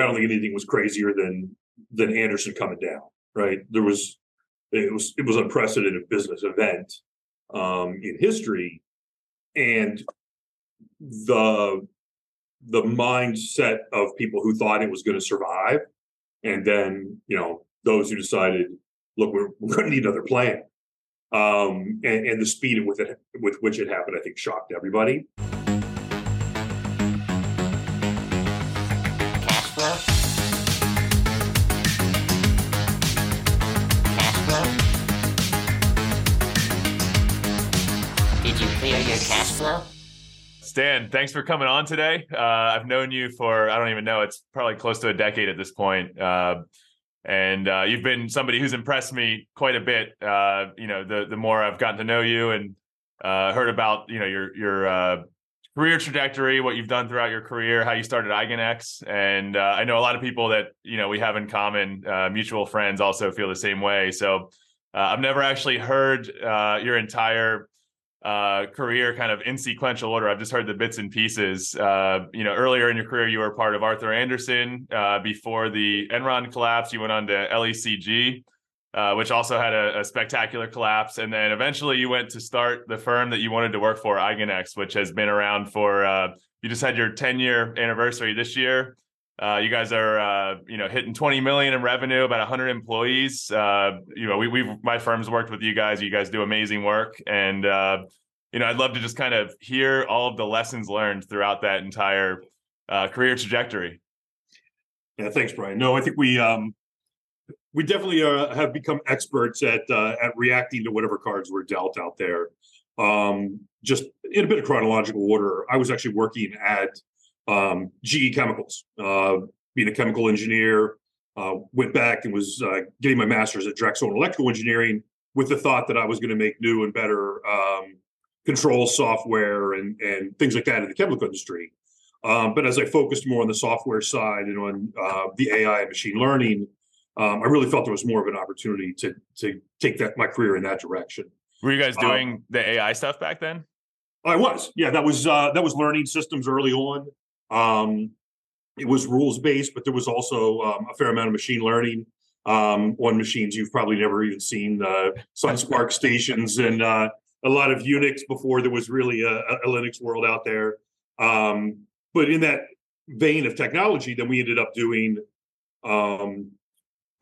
I don't think anything was crazier than than Andersen coming down. Right? There was it was it was unprecedented business event um, in history, and the the mindset of people who thought it was going to survive, and then you know those who decided, look, we're, we're going to need another plan. Um, and, and the speed with it with which it happened, I think, shocked everybody. Cash. Stan, thanks for coming on today. Uh, I've known you for, I don't even know, it's probably close to a decade at this point. Uh, and uh, you've been somebody who's impressed me quite a bit. Uh, you know, the the more I've gotten to know you and uh, heard about, you know, your your uh, career trajectory, what you've done throughout your career, how you started Eigen X. And I know a lot of people that, you know, we have in common, mutual friends also feel the same way. So I've never actually heard your entire uh, career kind of in sequential order. I've just heard the bits and pieces. Uh, you know, earlier in your career, you were part of Arthur Andersen. Uh, before the Enron collapse, you went on to LECG, uh, which also had a, a, spectacular collapse. And then eventually you went to start the firm that you wanted to work for, Eigen X, which has been around for, uh, you just had your 10 year anniversary this year. Uh, you guys are, uh, you know, hitting 20 million in revenue, about 100 employees. Uh, you know, we, we've my firm's worked with you guys. You guys do amazing work, and uh, you know, I'd love to just kind of hear all of the lessons learned throughout that entire uh, career trajectory. Yeah, thanks, Brian. No, I think we um, we definitely uh, have become experts at at reacting to whatever cards were dealt out there. Um, just in a bit of chronological order, I was actually working at um, GE Chemicals, uh, being a chemical engineer. Uh, went back and was uh, getting my master's at Drexel in electrical engineering with the thought that I was going to make new and better um, control software and, and things like that in the chemical industry. Um, but as I focused more on the software side and on uh, the AI and machine learning, um, I really felt there was more of an opportunity to to take that my career in that direction. Were you guys um, doing the AI stuff back then? I was, yeah. That was uh, that was learning systems early on. Um, it was rules based, but there was also um, a fair amount of machine learning um, on machines you've probably never even seen uh, Sun SPARCstations and uh, a lot of Unix before there was really a, a Linux world out there. Um, but in that vein of technology, then we ended up doing um,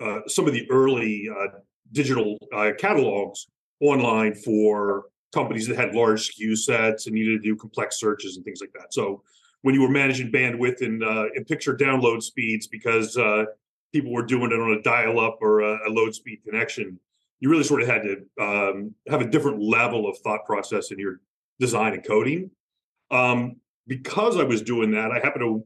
uh, some of the early uh, digital uh, catalogs online for companies that had large SKU sets and needed to do complex searches and things like that. So when you were managing bandwidth and uh, and picture download speeds because uh, people were doing it on a dial-up or a, a, load speed connection. You really sort of had to um, have a different level of thought process in your design and coding. Um, because I was doing that, I happened to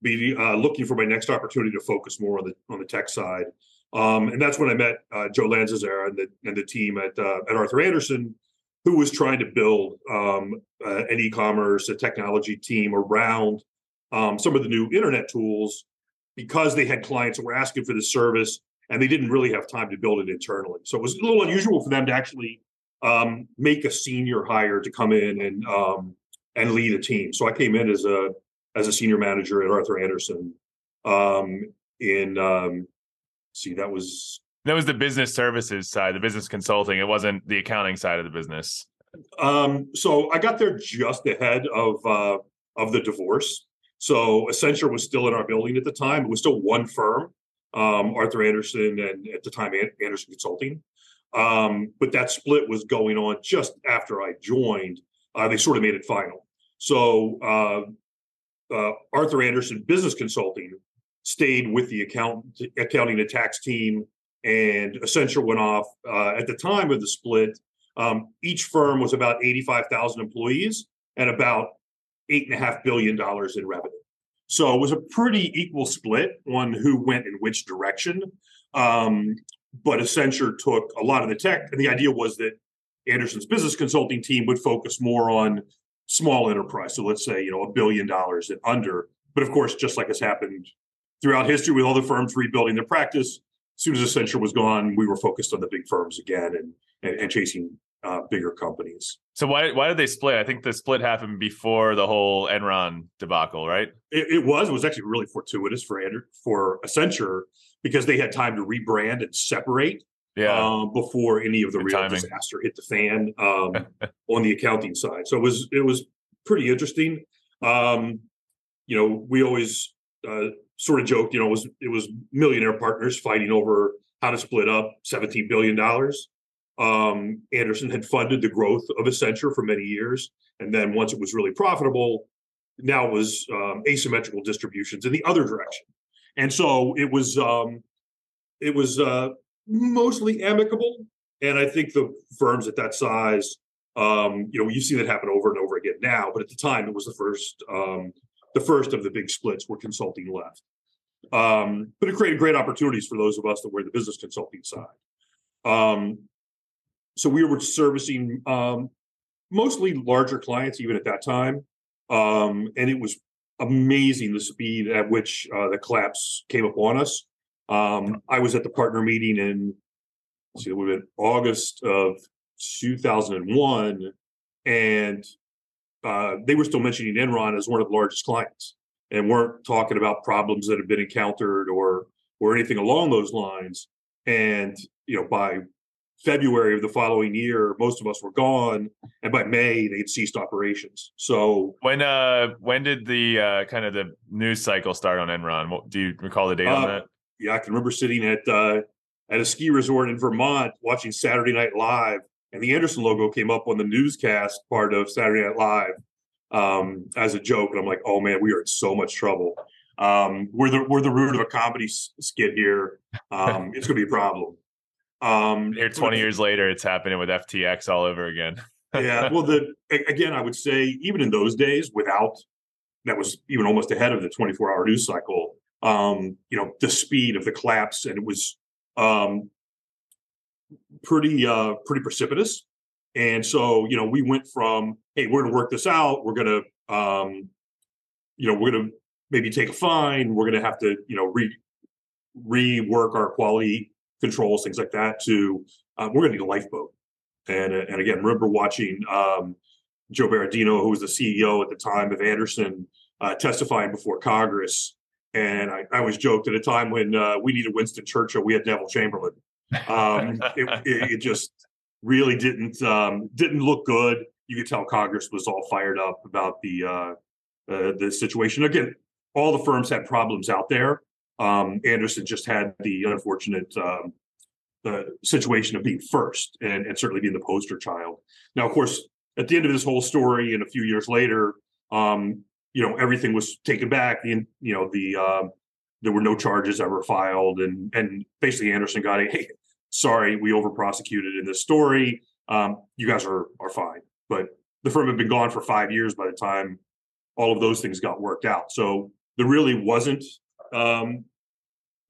be uh, looking for my next opportunity to focus more on the on the tech side, um, and that's when I met uh, Joe Lanzazera and the and the team at uh, at Arthur Andersen, who was trying to build um, uh, an e-commerce, a technology team around um, some of the new internet tools because they had clients that were asking for the service and they didn't really have time to build it internally. So it was a little unusual for them to actually um, make a senior hire to come in and um, and lead a team. So I came in as a as a senior manager at Arthur Andersen. Um, in um, see, that was that was the business services side, the business consulting. It wasn't the accounting side of the business. Um, so I got there just ahead of uh, of the divorce. So Accenture was still in our building at the time. It was still one firm, um, Arthur Andersen, and at the time Andersen Consulting. Um, but that split was going on just after I joined. Uh, they sort of made it final. So uh, uh, Arthur Andersen Business Consulting stayed with the account, accounting and tax team and Accenture went off. Uh, at the time of the split, um, each firm was about 85,000 employees and about $8.5 billion in revenue. So it was a pretty equal split on who went in which direction. Um, but Accenture took a lot of the tech, and the idea was that Andersen's business consulting team would focus more on small enterprise. So let's say, you know, a billion dollars and under. But of course, just like has happened throughout history with all the firms rebuilding their practice, as soon as Accenture was gone, we were focused on the big firms again and and, and chasing uh, bigger companies. So why why did they split? I think the split happened before the whole Enron debacle, right? It, it was. It was actually really fortuitous for Ander, for Accenture because they had time to rebrand and separate Yeah. um, before any of the Good real timing. disaster hit the fan um, on the accounting side. So it was it was pretty interesting. Um, you know, we always uh, sort of joked. You know, it was it was millionaire partners fighting over how to split up seventeen billion dollars. Um, Andersen had funded the growth of Accenture for many years, and then once it was really profitable, now it was um, asymmetrical distributions in the other direction. And so it was um, it was uh, mostly amicable. And I think the firms at that size, um, you know, you see that happen over and over again now. But at the time, it was the first, um, the first of the big splits where consulting left. Um, but it created great opportunities for those of us that were the business consulting side. Um, so we were servicing um, mostly larger clients, even at that time, um, and it was amazing the speed at which uh, the collapse came upon us. Um, I was at the partner meeting in, see, it would have been August of 2001, and uh, they were still mentioning Enron as one of the largest clients, and weren't talking about problems that had been encountered or or anything along those lines. And you know, by February of the following year, most of us were gone, and by May they'd ceased operations. So When uh when did the uh kind of the news cycle start on Enron? What, do you recall the date on Uh, that? yeah, I can remember sitting at uh, at a ski resort in Vermont watching Saturday Night Live, and the Andersen logo came up on the newscast part of Saturday Night Live um, as a joke, and I'm like, oh man, we are in so much trouble. Um, we're the we're the root of a comedy skit here. Um, it's going to be a problem. Um, Here, twenty years later, it's happening with FTX all over again. yeah. Well, the again, I would say even in those days, without that was even almost ahead of the 24 hour news cycle. Um, you know, the speed of the collapse, and it was um, pretty uh, pretty precipitous. And so, you know, we went from hey, we're going to work this out. We're going to, um, you know, we're going to maybe take a fine. We're going to have to, you know, re rework our quality controls, things like that. To uh, we're going to need a lifeboat. And uh, and again, remember watching um, Joe Berardino, who was the CEO at the time of Andersen, uh, testifying before Congress. And I, I always joked at a time when uh, we needed Winston Churchill, we had Neville Chamberlain. Um, it, it, just really didn't um, didn't look good. You could tell Congress was all fired up about the uh, uh, the situation. Again, all the firms had problems out there. Um, Andersen just had the unfortunate um, the situation of being first and, and certainly being the poster child. Now, of course, at the end of this whole story, and a few years later, um, you know, everything was taken back. The you know the um, there were no charges ever filed, and and basically Andersen got a hey, sorry, we over prosecuted in this story. Um, you guys are are fine, but the firm had been gone for five years by the time all of those things got worked out. So there really wasn't um,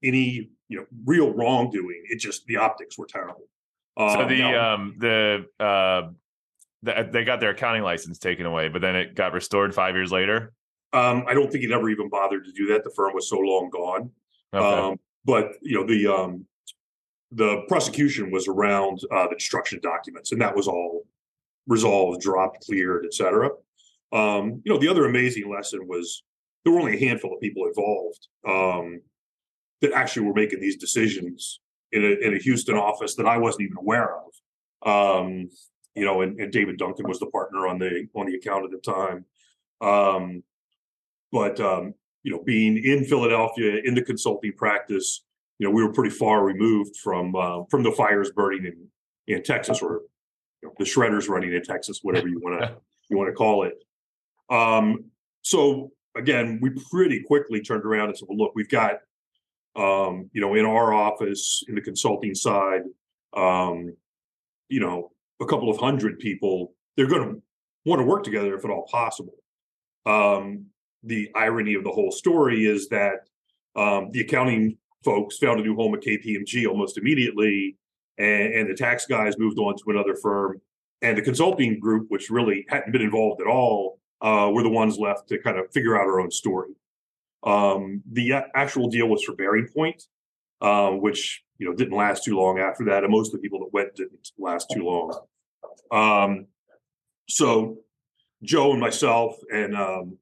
any you know real wrongdoing. It just the optics were terrible. so Um, the now- um the uh the, they got their accounting license taken away, but then it got restored five years later. Um, I don't think he ever even bothered to do that. The firm was so long gone. Okay. Um, but you know the um, the prosecution was around uh, the destruction documents, and that was all resolved, dropped, cleared, etc. Um, you know, the other amazing lesson was there were only a handful of people involved um, that actually were making these decisions in a, in a Houston office that I wasn't even aware of. Um, you know, and, and David Duncan was the partner on the on the account at the time. Um, but um, you know, being in Philadelphia in the consulting practice, you know, we were pretty far removed from uh, from the fires burning in in Texas or you know, the shredders running in Texas, whatever you want to you want to call it. Um, so again, we pretty quickly turned around and said, "Well, look, we've got um, you know, in our office in the consulting side, um, you know, a couple of hundred people. They're going to want to work together if at all possible." Um, the irony of the whole story is that um, the accounting folks found a new home at KPMG almost immediately, and, and the tax guys moved on to another firm, and the consulting group, which really hadn't been involved at all, uh, were the ones left to kind of figure out our own story. Um, the actual deal was for BearingPoint, um, which you know didn't last too long after that, and most of the people that went didn't last too long Um, so Joe and myself and um,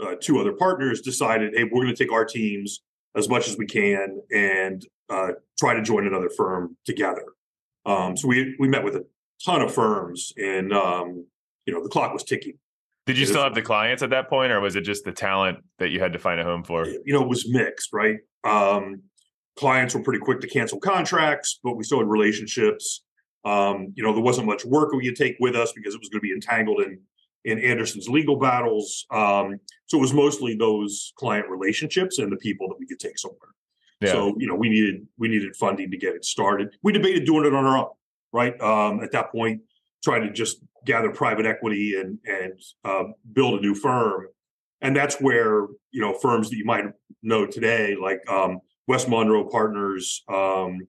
uh, two other partners decided, hey, we're going to take our teams as much as we can and uh, try to join another firm together. Um, so we we met with a ton of firms, and um, you know the clock was ticking. Did you still have the clients at that point, or was it just the talent that you had to find a home for? You know, it was mixed, right? Um, clients were pretty quick to cancel contracts, but we still had relationships. Um, you know, there wasn't much work we could take with us because it was going to be entangled in in Andersen's legal battles. Um, so it was mostly those client relationships and the people that we could take somewhere. Yeah. So you know, we needed we needed funding to get it started. We debated doing it on our own, right? Um, at that point, trying to just gather private equity and and uh, build a new firm, and that's where you know firms that you might know today, like um, West Monroe Partners, um,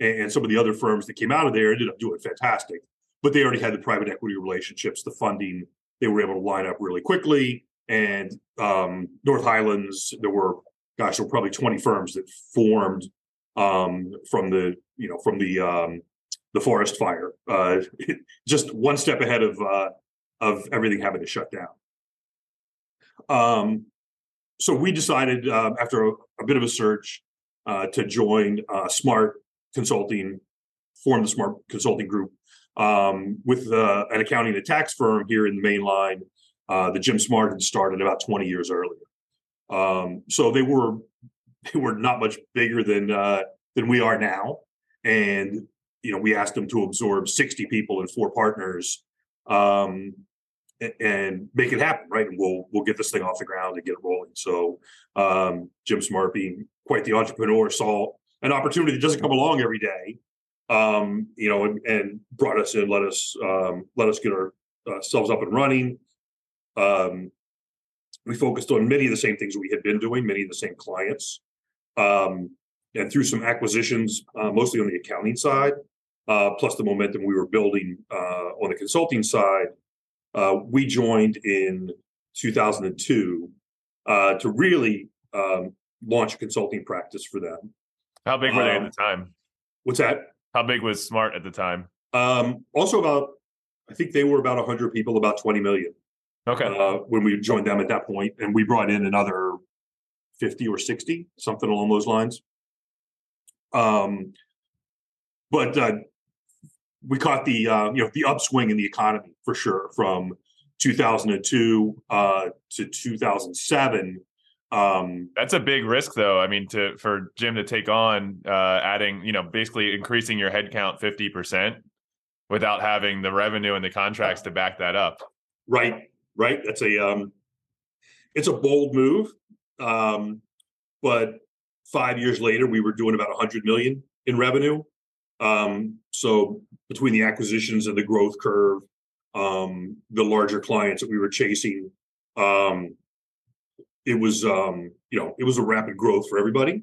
and, and some of the other firms that came out of there, ended up doing fantastic. But they already had the private equity relationships, the funding. They were able to line up really quickly. And um, North Highlands, there were gosh, there were probably 20 firms that formed um, from the, you know, from the um, the forest fire, uh, just one step ahead of uh, of everything having to shut down. Um, so we decided uh, after a, a bit of a search uh, to join uh, Smart Consulting, form the Smart Consulting Group um, with uh, an accounting and tax firm here in the main line. Uh, the Jim Smart had started about 20 years earlier. Um, so they were they were not much bigger than uh, than we are now, and you know we asked them to absorb 60 people and four partners um, and make it happen, right? And we'll we'll get this thing off the ground and get it rolling. So um, Jim Smart, being quite the entrepreneur, saw an opportunity that doesn't come along every day, um, you know, and, and brought us in, let us um, let us get our, ourselves up and running. Um, we focused on many of the same things we had been doing, many of the same clients, um, and through some acquisitions, uh, mostly on the accounting side, uh, plus the momentum we were building uh, on the consulting side. Uh, we joined in 2002 uh, to really um, launch a consulting practice for them. How big were they at Um, the time? What's that? How big was Smart at the time? Um, also, about I think they were about 100 people, about 20 million. Okay. uh, when we joined them at that point, and we brought in another fifty or sixty, something along those lines. Um, but uh, we caught the uh, you know the upswing in the economy for sure from 2002 uh, to 2007. Um, That's a big risk, though. I mean, to for Jim to take on uh, adding, you know, basically increasing your headcount fifty percent without having the revenue and the contracts to back that up. right, right. That's a um, it's a bold move, um, but five years later, we were doing about 100 million in revenue. Um, so between the acquisitions and the growth curve, um, the larger clients that we were chasing, um, it was um, you know it was a rapid growth for everybody.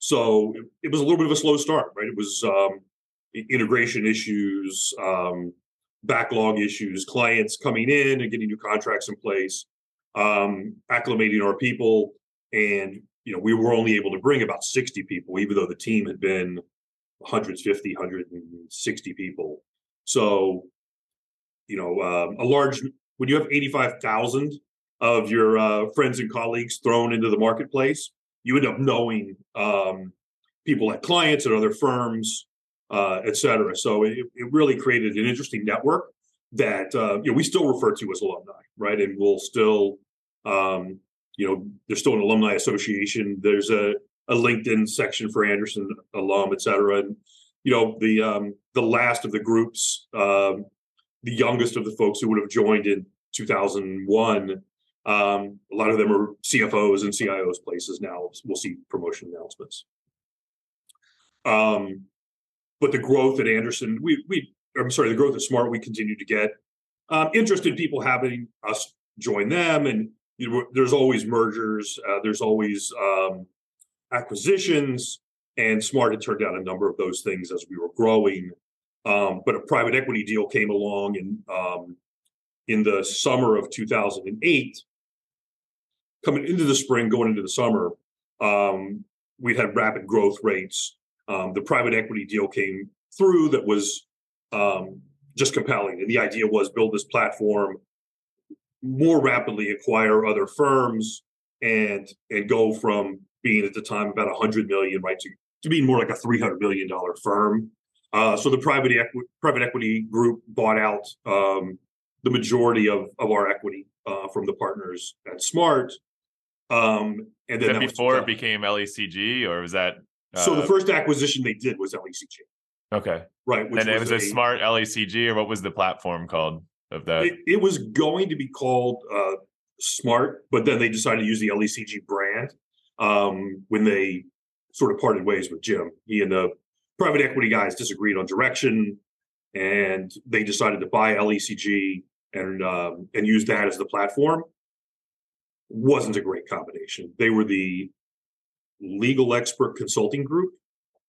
So it, it was a little bit of a slow start, right? It was um, integration issues, um, backlog issues, clients coming in and getting new contracts in place, um, acclimating our people, and you know we were only able to bring about 60 people, even though the team had been 150, 160 people. So, you know, um, a large when you have 85,000 of your uh, friends and colleagues thrown into the marketplace, you end up knowing um, people at clients and other firms, uh, et cetera. So it, it really created an interesting network that uh, you know we still refer to as alumni, right? And we'll still, um, you know, there's still an alumni association. There's a a LinkedIn section for Andersen alum, et cetera. And you know, the um, the last of the groups, um, the youngest of the folks who would have joined in 2001. Um, a lot of them are CFOs and CIOs places now. We'll see promotion announcements. Um, but the growth at Andersen, we we I'm sorry, the growth at Smart, we continue to get um, interested people having us join them, and you know, there's always mergers, uh, there's always um, acquisitions, and Smart had turned down a number of those things as we were growing. Um, but a private equity deal came along and um, in the summer of 2008. Coming into the spring, going into the summer, um, we'd had rapid growth rates. Um, the private equity deal came through that was um, just compelling. And the idea was build this platform more rapidly, acquire other firms, and and go from being at the time about 100 million right to, to being more like a 300 million dollar firm. Uh, so the private equity private equity group bought out um, the majority of of our equity uh, from the partners at Smart. Um, and then that before it became LECG, or was that? Uh, so the first acquisition they did was LECG. Okay. Right. and was it was a, a, smart LECG, or what was the platform called of that? It, it was going to be called uh, Smart, but then they decided to use the LECG brand um, when they sort of parted ways with Jim. He and the private equity guys disagreed on direction, and they decided to buy LECG and um, and use that as the platform. Wasn't a great combination. They were the legal expert consulting group,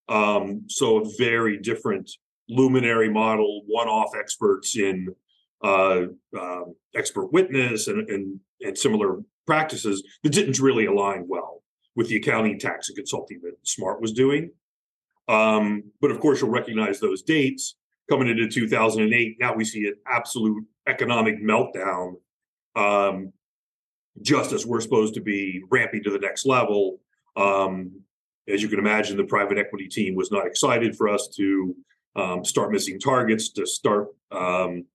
um, so a very different luminary model, one-off experts in uh, uh, expert witness and, and and similar practices that didn't really align well with the accounting, tax, and consulting that Smart was doing. Um, but of course, you'll recognize those dates coming into 2008. Now we see an absolute economic meltdown, um, just as we're supposed to be ramping to the next level. Um, as you can imagine, the private equity team was not excited for us to um, start missing targets, to start um,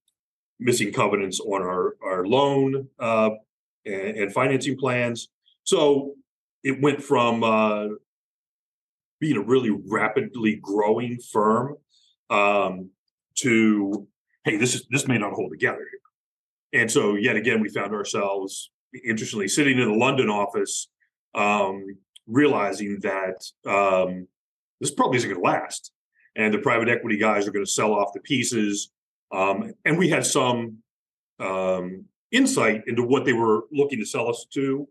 missing covenants on our our loan uh, and, and, financing plans. So it went from uh, being a really rapidly growing firm um, to hey, this is this may not hold together here. And so yet again, we found ourselves interestingly sitting in the London office, um, realizing that um, this probably isn't going to last, and the private equity guys are going to sell off the pieces. Um, and we had some um, insight into what they were looking to sell us to.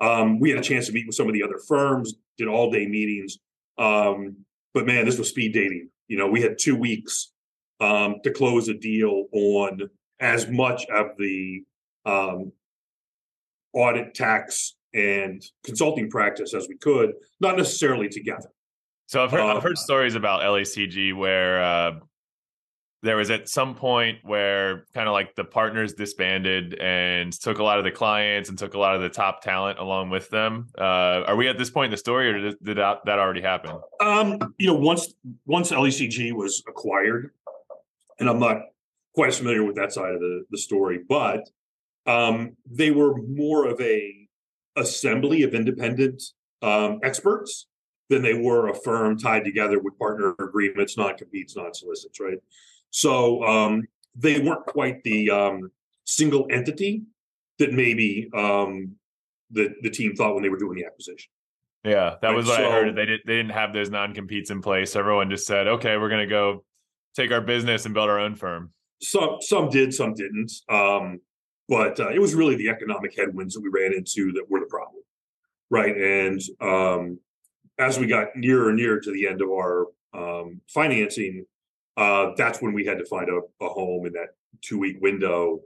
Um, we had a chance to meet with some of the other firms, did all day meetings, um, but man, this was speed dating. You know, we had two weeks um, to close a deal on as much of the um, audit, tax, and consulting practice as we could, not necessarily together. So I've heard, I've heard um, stories about LECG where uh, there was at some point where kind of like the partners disbanded and took a lot of the clients and took a lot of the top talent along with them. Uh, are we at this point in the story, or did, did that, that already happen? Um, you know, once once LECG was acquired, and I'm not quite as familiar with that side of the, the story, but um, they were more of a assembly of independent um, experts than they were a firm tied together with partner agreements, non-competes, non-solicits, right? So um, they weren't quite the um, single entity that maybe um, the the team thought when they were doing the acquisition. Yeah, that right? was what so, I heard. They didn't they didn't have those non competes in place. Everyone just said, "Okay, we're going to go take our business and build our own firm." Some some did, some didn't. Um, but uh, it was really the economic headwinds that we ran into that were the problem, right? And um, as we got nearer and nearer to the end of our um, financing, uh, that's when we had to find a, a home in that two week window.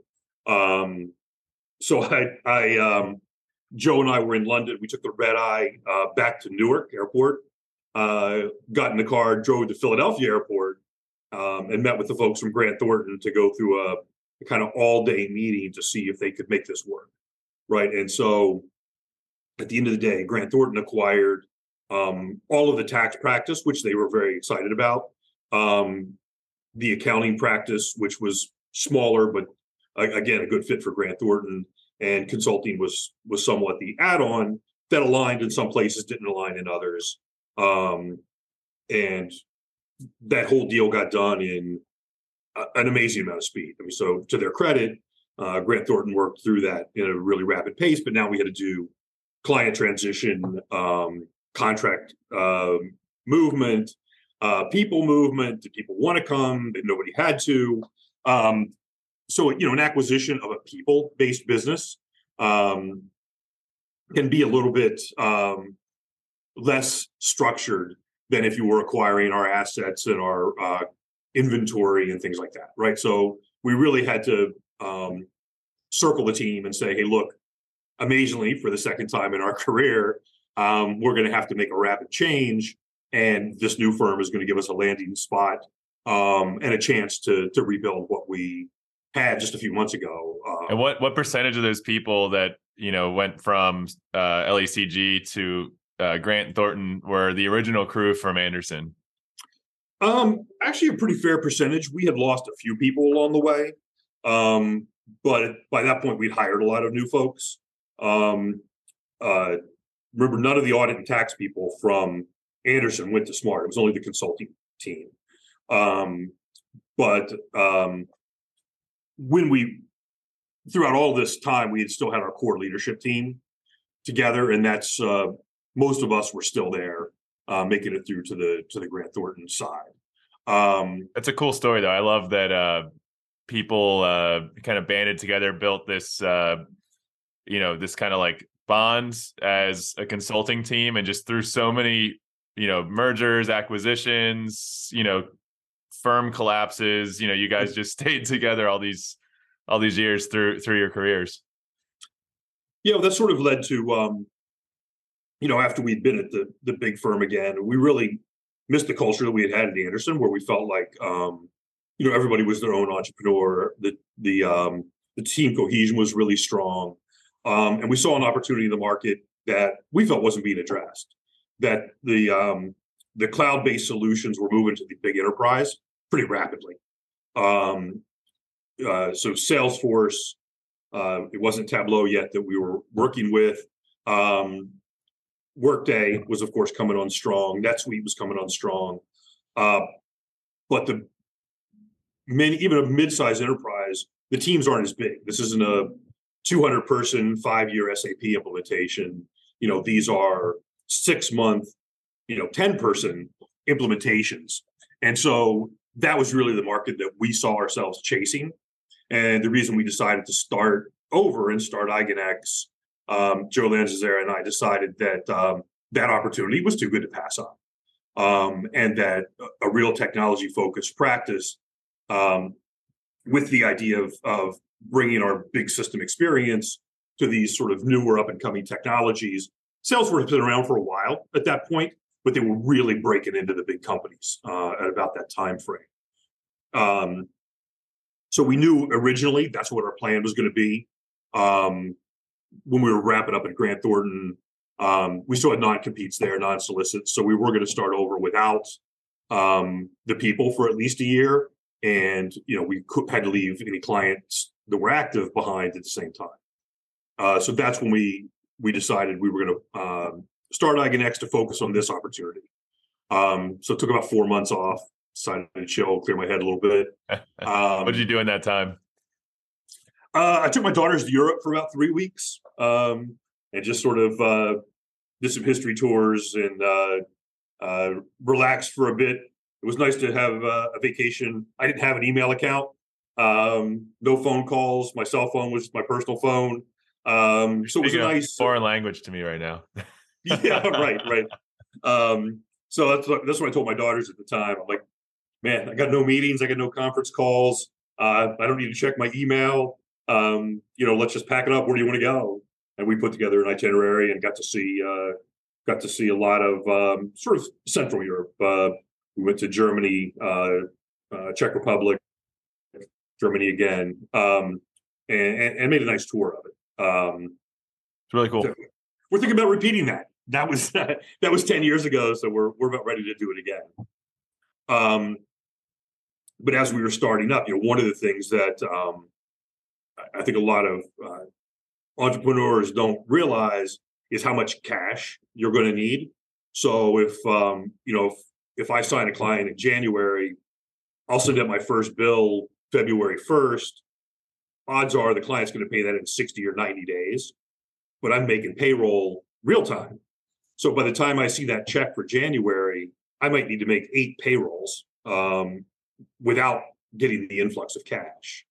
Um, so I, I um, Joe and I were in London. We took the red eye uh, back to Newark Airport, uh, got in the car, drove to Philadelphia Airport, um, and met with the folks from Grant Thornton to go through a, a kind of all day meeting to see if they could make this work. Right. And so at the end of the day, Grant Thornton acquired um, all of the tax practice, which they were very excited about. Um, the accounting practice, which was smaller, but again, a good fit for Grant Thornton. And consulting was was somewhat the add-on that aligned in some places, didn't align in others. Um, and that whole deal got done in a, an amazing amount of speed. I mean, so to their credit, uh, Grant Thornton worked through that in a really rapid pace. But now we had to do client transition, um, contract uh, movement, uh, people movement. Did people want to come? That nobody had to. Um, so you know, an acquisition of a people-based business um, can be a little bit um, less structured than if you were acquiring our assets and our uh, inventory and things like that, right? So we really had to um, circle the team and say, "Hey, look, amazingly, for the second time in our career, um, we're going to have to make a rapid change." and this new firm is going to give us a landing spot um, and a chance to to rebuild what we had just a few months ago. Uh, and what what percentage of those people that you know went from uh, LECG to uh, Grant Thornton were the original crew from Andersen? Um, actually, a pretty fair percentage. We had lost a few people along the way, um, but by that point, we'd hired a lot of new folks. Um, uh, remember, none of the audit and tax people from Andersen went to Smart. It was only the consulting team. Um, but um, when we, throughout all this time, we had still had our core leadership team together, and that's uh, most of us were still there, uh, making it through to the to the Grant Thornton side. Um, that's a cool story, though. I love that uh, people uh, kind of banded together, built this, uh, you know, this kind of like bonds as a consulting team, and just through so many, you know, mergers, acquisitions, you know, firm collapses, you know, you guys just stayed together all these all these years through through your careers. Yeah, well, that sort of led to um, you know, after we'd been at the the big firm again, we really missed the culture that we had had at Andersen, where we felt like, um, you know, everybody was their own entrepreneur. The the um, the team cohesion was really strong, um, and we saw an opportunity in the market that we felt wasn't being addressed. That the um, the cloud based solutions were moving to the big enterprise pretty rapidly. Um, uh, so Salesforce, uh, it wasn't Tableau yet that we were working with. Um, Workday was, of course, coming on strong. NetSuite was coming on strong. Uh, but the many, even a mid-sized enterprise, the teams aren't as big. This isn't a 200 person, five year SAP implementation. You know, these are six month, you know, 10 person implementations. And so that was really the market that we saw ourselves chasing. And the reason we decided to start over and start Eigen X um, Joe Lanzazera and I decided that um, that opportunity was too good to pass on, um, and that a real technology focused practice um, with the idea of, of bringing our big system experience to these sort of newer up and coming technologies. Salesforce has been around for a while at that point, but they were really breaking into the big companies uh, at about that time frame. Um, so we knew originally that's what our plan was going to be. Um, when we were wrapping up at Grant Thornton, um, we still had non-competes there, non-solicits. So we were going to start over without um, the people for at least a year, and you know we could, had to leave any clients that were active behind at the same time. Uh, so that's when we we decided we were going to um, start Eigen X to focus on this opportunity. Um, so it took about four months off, decided to chill, clear my head a little bit. what did you do in that time? Uh, I took my daughters to Europe for about three weeks um, and just sort of uh, did some history tours and uh, uh, relaxed for a bit. It was nice to have uh, a vacation. I didn't have an email account, um, no phone calls. My cell phone was my personal phone. Um, so it was a nice foreign language to me right now. yeah, right, right. Um, so that's what, that's what I told my daughters at the time. I'm like, man, I got no meetings, I got no conference calls. Uh, I don't need to check my email um, you know, let's just pack it up. Where do you want to go? And we put together an itinerary and got to see uh, got to see a lot of um, sort of Central Europe. Uh, we went to Germany, uh, uh Czech Republic, Germany again, um, and, and, made a nice tour of it. Um, it's really cool. So we're thinking about repeating that. That was that was ten years ago, so we're we're about ready to do it again. Um, but as we were starting up, you know, one of the things that um, I think a lot of uh, entrepreneurs don't realize is how much cash you're going to need. So if um, you know if, if I sign a client in January, I'll send out my first bill February 1st. Odds are the client's going to pay that in 60 or 90 days, but I'm making payroll real time. So by the time I see that check for January, I might need to make eight payrolls um, without getting the influx of cash.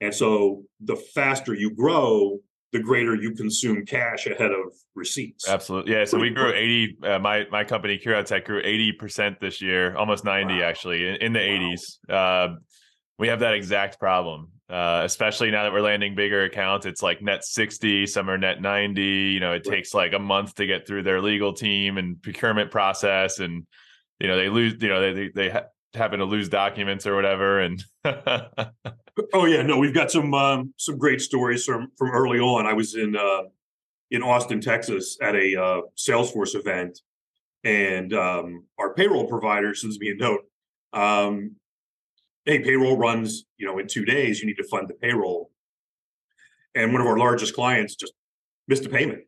And so the faster you grow, the greater you consume cash ahead of receipts. Absolutely. Yeah. So we grew 80, uh, my, my company, Curotec, grew 80% this year, almost 90 wow. actually in, in, the wow. 80s. Uh, we have that exact problem, uh, especially now that we're landing bigger accounts. It's like net 60, some are net 90. You know, it right. takes like a month to get through their legal team and procurement process. And, you know, they lose, you know, they, they, they happen to lose documents or whatever. And oh yeah, no, we've got some um, some great stories from from early on. I was in uh, in Austin, Texas, at a uh, Salesforce event, and um, our payroll provider sends me a note. Um, hey, payroll runs, you know, in two days. You need to fund the payroll. And one of our largest clients just missed a payment.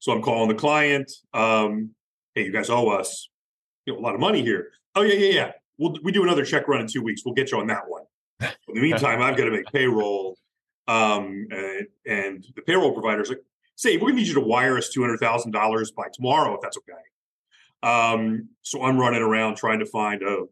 So I'm calling the client. Um, hey, you guys owe us you know, a lot of money here. Oh yeah, yeah, yeah. We'll we do another check run in two weeks. We'll get you on that one. In the meantime, I've got to make payroll. Um, and, and the payroll provider's like, say, we're gonna need you to wire us two hundred thousand dollars by tomorrow, if that's okay. Um, so I'm running around trying to find a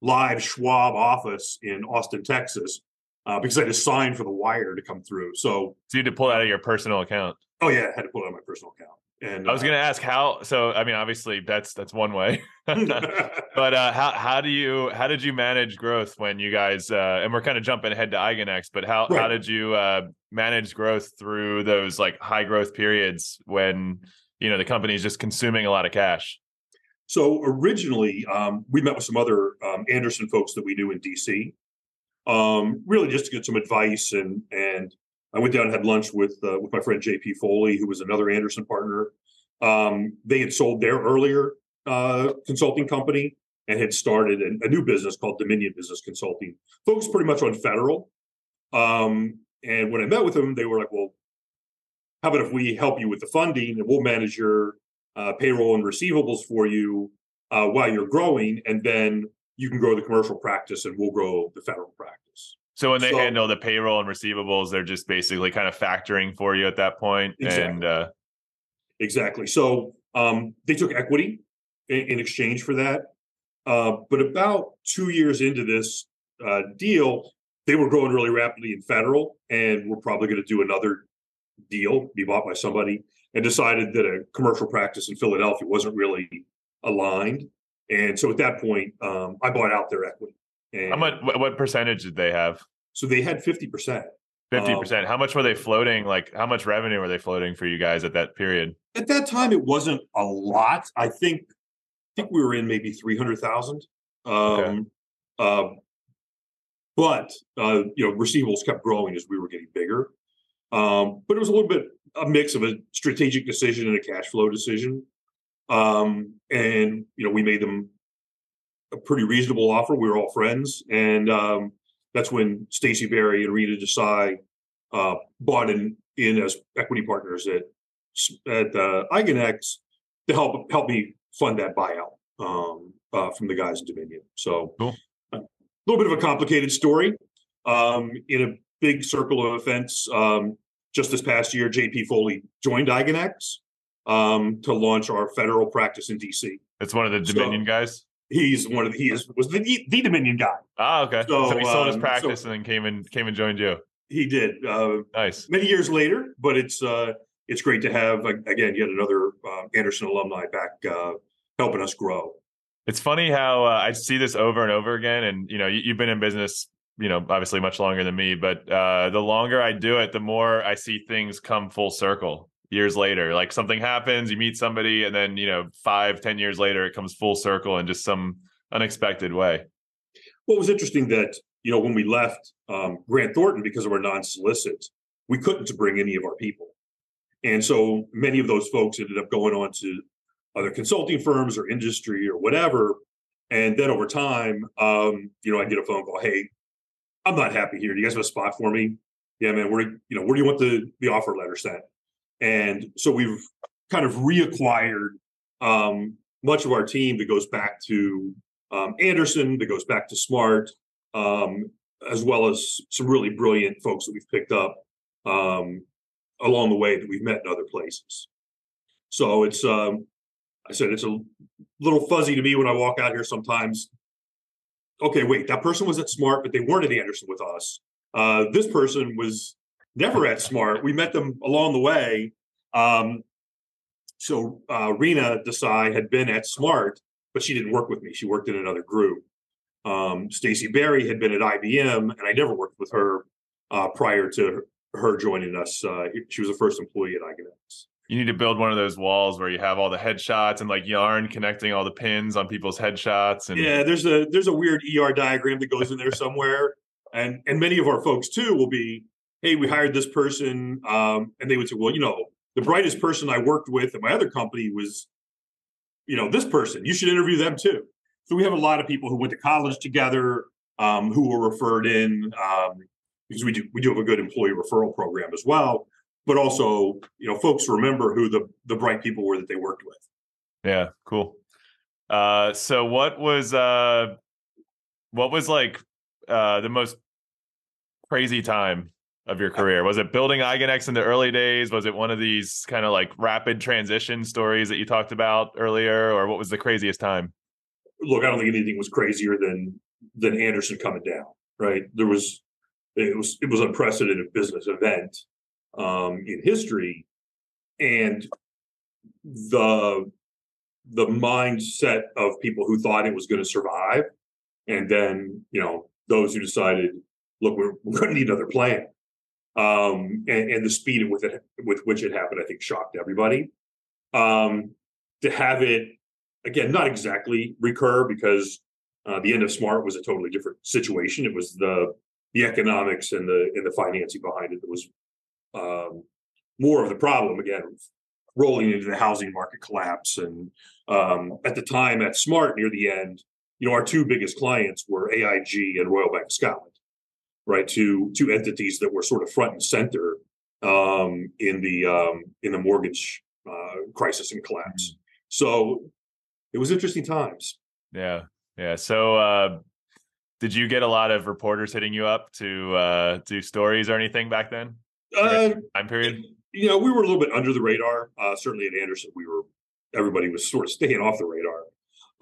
live Schwab office in Austin, Texas, uh, because I just signed for the wire to come through. So, so you had to pull it out of your personal account. Oh yeah, I had to pull it out of my personal account. And I was going to ask how. So I mean, obviously that's that's one way, but uh, how how do you how did you manage growth when you guys uh, and we're kind of jumping ahead to Eigen X, but how right. how did you uh, manage growth through those like high growth periods when you know the company is just consuming a lot of cash? So originally, um, we met with some other um, Andersen folks that we knew in DC, um, really just to get some advice. And and I went down and had lunch with uh, with my friend JP Foley, who was another Andersen partner. Um, they had sold their earlier uh, consulting company and had started a, a, new business called Dominion Business Consulting, focused pretty much on federal. Um, and when I met with them, they were like, "Well, how about if we help you with the funding and we'll manage your uh, payroll and receivables for you uh, while you're growing, and then you can grow the commercial practice, and we'll grow the federal practice. So when they so, handle the payroll and receivables, they're just basically kind of factoring for you at that point. Exactly. And uh... exactly. So um, they took equity in, in exchange for that. Uh, but about two years into this uh, deal, they were growing really rapidly in federal, and we're probably going to do another deal, be bought by somebody and decided that a commercial practice in Philadelphia wasn't really aligned. And so at that point, um, I bought out their equity. And How much? What percentage did they have? So they had fifty percent. Fifty percent. Um, how much were they floating? Like, how much revenue were they floating for you guys at that period? At that time, it wasn't a lot. I think, I think we were in maybe three hundred thousand. Um, okay. uh, but uh, you know, receivables kept growing as we were getting bigger. Um, but it was a little bit a mix of a strategic decision and a cash flow decision. Um, and you know, we made them a pretty reasonable offer. We were all friends, and um, that's when Stacy Berry and Rita Desai uh, bought in in as equity partners at at uh, Eigen X to help help me fund that buyout um, uh, from the guys in Dominion. So cool. a little bit of a complicated story. Um, in a big circle of events, um, just this past year, JP Foley joined Eigen X um, to launch our federal practice in DC. It's one of the Dominion so guys. He's one of the, he is was the the Dominion guy. Ah, okay. So, so he sold his um, practice so and then came and came and joined you. He did. Uh, nice. Many years later, but it's uh, it's great to have again yet another uh, Andersen alumni back uh, helping us grow. It's funny how uh, I see this over and over again, and you know you, have been in business you know, obviously much longer than me, but uh, the longer I do it, the more I see things come full circle years later. Like something happens, you meet somebody, and then, you know, five, ten years later, it comes full circle in just some unexpected way. Well, it was interesting that, you know, when we left um, Grant Thornton because of our non solicit, we couldn't bring any of our people. And so many of those folks ended up going on to other consulting firms or industry or whatever. And then over time, um, you know, I get a phone call, hey, I'm not happy here. Do you guys have a spot for me? Yeah, man. Where you know where do you want the the offer letter sent? And so we've kind of reacquired um, much of our team that goes back to um, Andersen, that goes back to Smart, um, as well as some really brilliant folks that we've picked up um, along the way that we've met in other places. So it's, um, I said, it's a little fuzzy to me when I walk out here sometimes okay, wait, that person was at Smart, but they weren't at Andersen with us. Uh, this person was never at Smart. We met them along the way. Um, so uh, Rena Desai had been at Smart, but she didn't work with me. She worked in another group. Um, Stacy Berry had been at IBM, and I never worked with her uh, prior to her joining us. Uh, she was the first employee at Eigen X. You need to build one of those walls where you have all the headshots and like yarn connecting all the pins on people's headshots. And yeah, there's a there's a weird ER diagram that goes in there somewhere, and and many of our folks too will be, hey, we hired this person, um, and they would say, well, you know, the brightest person I worked with at my other company was, you know, this person. You should interview them too. So we have a lot of people who went to college together, um, who were referred in um, because we do we do have a good employee referral program as well. But also, you know, folks remember who the the bright people were that they worked with. Yeah, cool. Uh, so what was uh, what was like uh, the most crazy time of your career? Was it building Eigen X in the early days? Was it one of these kind of like rapid transition stories that you talked about earlier, or what was the craziest time? Look, I don't think anything was crazier than than Andersen coming down. Right? There was it was it was unprecedented business event um, in history, and the the mindset of people who thought it was going to survive, and then you know those who decided, look, we're, we're going to need another plan um, and, and, the speed with it with which it happened, I think shocked everybody. Um, to have it again, not exactly recur because uh, the end of Smart was a totally different situation. It was the the economics and the and the financing behind it that was um, more of the problem. Again, rolling into the housing market collapse, and um, at the time at Smart near the end, you know, our two biggest clients were AIG and Royal Bank of Scotland right? To two entities that were sort of front and center um, in the um, in the mortgage uh, crisis and collapse. Mm-hmm. So it was interesting times. Yeah, yeah. So uh, did you get a lot of reporters hitting you up to uh, do stories or anything back then? Uh, time period. You know, we were a little bit under the radar. Uh, certainly at Andersen, we were. Everybody was sort of staying off the radar.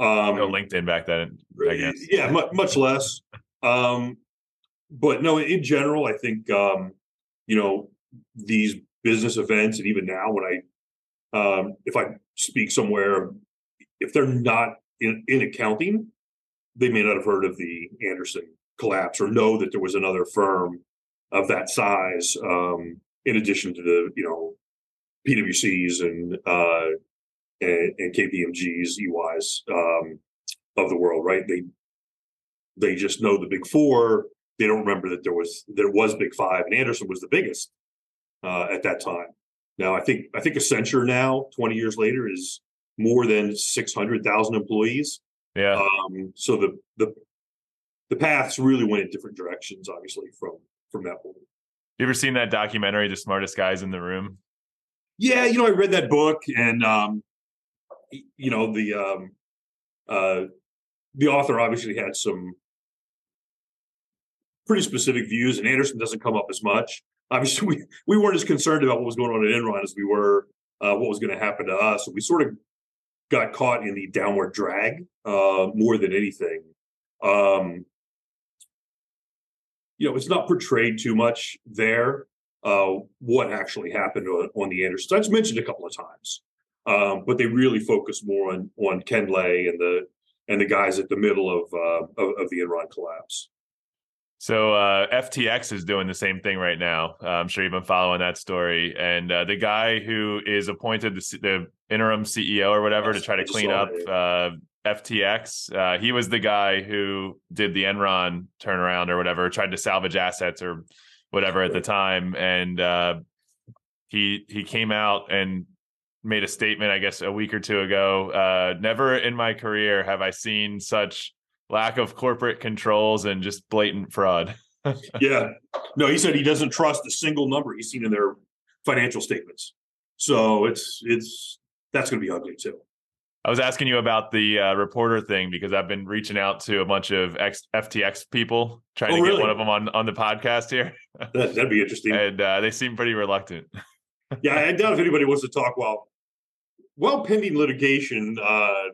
Um, no LinkedIn back then, I guess. Yeah, much, much less. Um, but no, in general, I think um, you know these business events, and even now, when I um, if I speak somewhere, if they're not in, in accounting, they may not have heard of the Andersen collapse or know that there was another firm of that size. Um, in addition to the you know PwCs and uh, and, and KPMGs, EYs um, of the world, right? They they just know the big four they don't remember that there was there was Big Five, and Andersen was the biggest uh, at that time. Now, I think I think Accenture now, twenty years later, is more than six hundred thousand employees. Yeah. Um, so the the the paths really went in different directions, obviously from from that point. You ever seen that documentary, "The Smartest Guys in the Room"? Yeah, you know, I read that book, and um, you know the um, uh, the author obviously had some pretty specific views, and Andersen doesn't come up as much. Obviously, we, we weren't as concerned about what was going on at Enron as we were uh, what was going to happen to us. We sort of got caught in the downward drag uh, more than anything. Um, you know, it's not portrayed too much there uh, what actually happened on, on the Andersen. That's mentioned a couple of times, um, but they really focus more on on Ken Lay and the and the guys at the middle of uh, of, of the Enron collapse. So uh, FTX is doing the same thing right now. Uh, I'm sure you've been following that story. And uh, the guy who is appointed the, the interim CEO or whatever to try to clean up uh, FTX, uh, he was the guy who did the Enron turnaround or whatever, tried to salvage assets or whatever at the time. And uh, he he came out and made a statement, I guess, a week or two ago. never in my career have I seen such lack of corporate controls and just blatant fraud. yeah. No, he said he doesn't trust a single number he's seen in their financial statements. So it's it's that's going to be ugly too. I was asking you about the uh, reporter thing because I've been reaching out to a bunch of ex- FTX people trying oh, to get one of them on on the podcast here. that, would be interesting. and uh, they seem pretty reluctant. yeah, I doubt if anybody wants to talk while while pending litigation. Uh,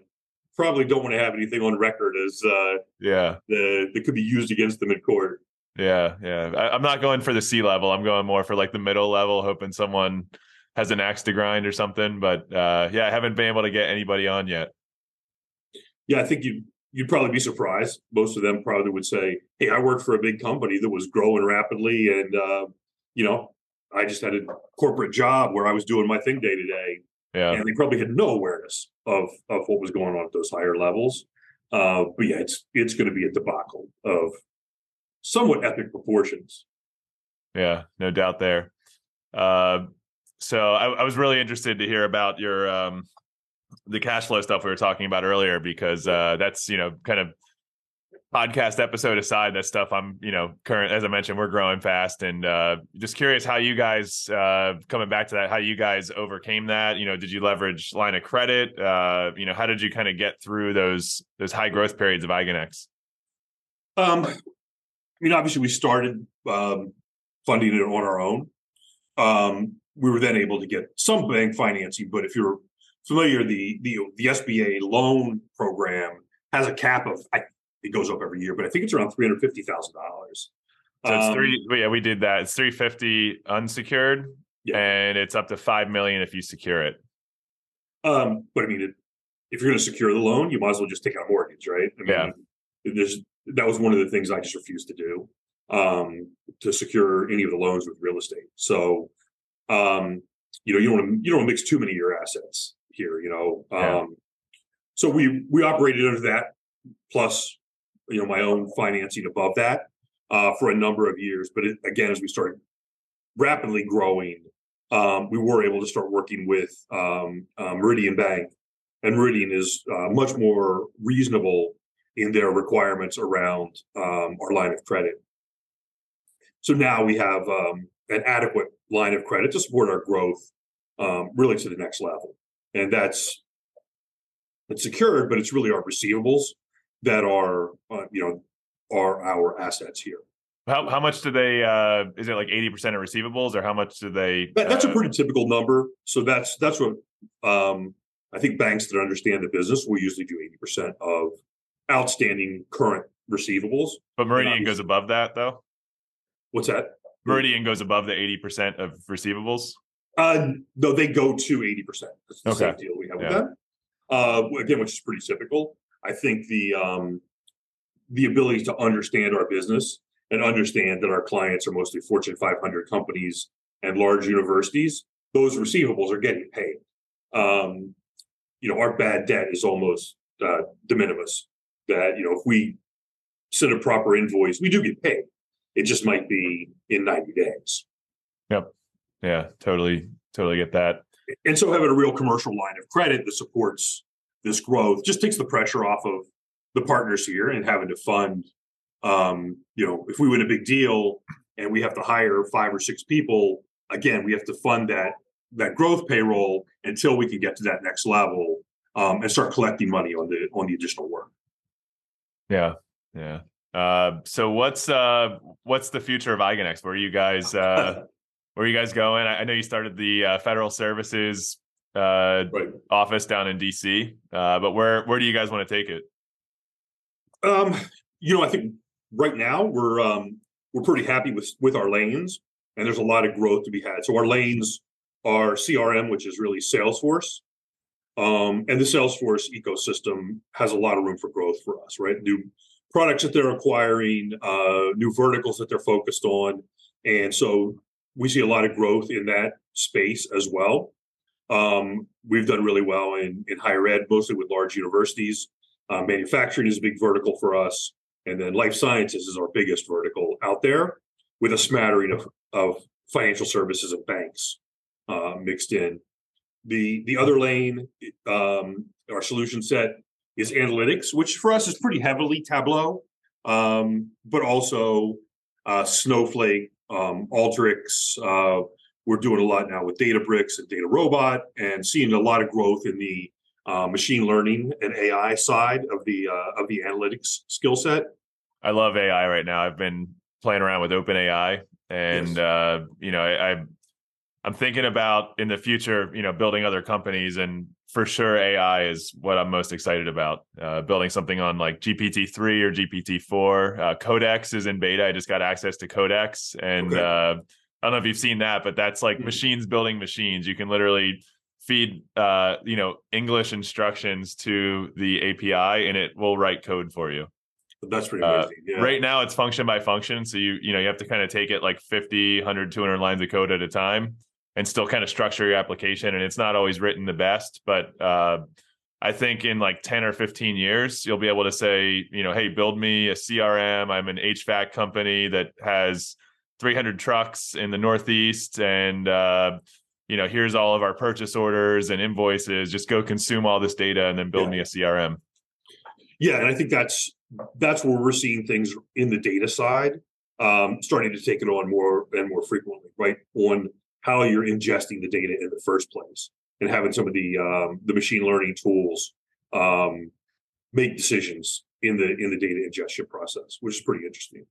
probably don't want to have anything on record as uh, yeah the, that could be used against them in court. Yeah, yeah. I, am not going for the C level. I'm going more for like the middle level, hoping someone has an axe to grind or something. But uh, yeah, I haven't been able to get anybody on yet. Yeah, I think you you'd probably be surprised. Most of them probably would say, "Hey, I worked for a big company that was growing rapidly, and uh, you know, I just had a corporate job where I was doing my thing day to day, Yeah. and they probably had no awareness of of what was going on at those higher levels. Uh, but yeah, it's it's going to be a debacle of somewhat epic proportions. Yeah, no doubt there. Uh, so I, I was really interested to hear about your um, the cash flow stuff we were talking about earlier because uh, that's you know kind of podcast episode aside that stuff i'm you know current as i mentioned we're growing fast and uh just curious how you guys uh coming back to that how you guys overcame that you know did you leverage line of credit uh you know how did you kind of get through those those high growth periods of Eigen X? Um, I mean, obviously, we started um, funding it on our own. Um, we were then able to get some bank financing, but if you're familiar, the the the SBA loan program has a cap of I, it goes up every year, but I think it's around three hundred fifty thousand dollars. so it's Um, three yeah we did that it's 350 unsecured Yeah. and it's up to 5 million if you secure it Um, but I mean, it, if you're going to secure the loan, you might as well just take out a mortgage, right? I mean, Yeah. There's that was one of the things I just refused to do um, to secure any of the loans with real estate. So, um, you know, you don't want to you don't want to mix too many of your assets here. You know, Yeah. um, so we we operated under that plus you know my own financing above that uh, for a number of years. But it, again, as we started rapidly growing, um, we were able to start working with um, uh, Meridian Bank, and Meridian is uh, much more reasonable in their requirements around um, our line of credit. So now we have um, an adequate line of credit to support our growth, um, really to the next level, and that's it's secured, but it's really our receivables that are uh, you know are our assets here. how, how much do they uh is it like 80% of receivables or how much do they That, that's a uh, pretty typical number. So that's that's what um, I think banks that understand the business will usually do eighty percent of outstanding current receivables. but meridian goes above that though What's that? meridian goes above the 80% of receivables Uh, no, they go to eighty percent. That's the same deal we have Yeah. with them. Uh, again, which is pretty typical. I think the um, the ability to understand our business and understand that our clients are mostly Fortune 500 companies and large universities. Those receivables are getting paid. Um, you know, our bad debt is almost uh, de minimis. That you know, if we send a proper invoice, we do get paid. It just might be in 90 days. Yep. Yeah totally totally get that and so having a real commercial line of credit that supports this growth just takes the pressure off of the partners here and having to fund um you know if we win a big deal and we have to hire five or six people again we have to fund that that growth payroll until we can get to that next level um, and start collecting money on the on the additional work. Yeah yeah. Uh so what's uh what's the future of Eigen X? where are you guys uh where are you guys going? I, I know you started the uh, federal services uh right office down in dc uh but where where do you guys want to take it Um, you know, I think right now we're um, we're pretty happy with with our lanes, and there's a lot of growth to be had. So our lanes are CRM, which is really Salesforce, um, and the Salesforce ecosystem has a lot of room for growth for us. Right, new products that they're acquiring, uh, new verticals that they're focused on, and so we see a lot of growth in that space as well. Um, we've done really well in in higher ed, mostly with large universities. Uh, manufacturing is a big vertical for us, and then life sciences is our biggest vertical out there, with a smattering of of financial services and banks uh, mixed in. The the other lane, um, our solution set is analytics, which for us is pretty heavily Tableau, um, but also uh, Snowflake, um, Alteryx. We're doing a lot now with Databricks and DataRobot, and seeing a lot of growth in the uh, machine learning and AI side of the uh, of the analytics skill set. I love AI right now. I've been playing around with OpenAI, and Yes. uh, you know, I, I I'm thinking about in the future, you know, building other companies, and for sure, AI is what I'm most excited about. Uh, building something on like GPT three or GPT four. Uh, Codex is in beta. I just got access to Codex, and Okay. uh, I don't know if you've seen that, but that's like Mhm. machines building machines. You can literally feed uh you know english instructions to the api and it will write code for you That's pretty Uh, amazing. yeah. Right now it's function by function. So you, you know, you have to kind of take it like 50, 100, 200 lines of code at a time and still kind of structure your application. And it's not always written the best, but, uh, I think in like 10 or 15 years, you'll be able to say, you know, hey, build me a CRM. I'm an HVAC company that has 300 trucks in the Northeast. And, uh, you know, here's all of our purchase orders and invoices. Just go consume all this data and then build Yeah. me a CRM. Yeah, and I think that's that's where we're seeing things in the data side, um, starting to take it on more and more frequently, right? On how you're ingesting the data in the first place, and having some of the um, the machine learning tools um, make decisions in the in the data ingestion process, which is pretty interesting.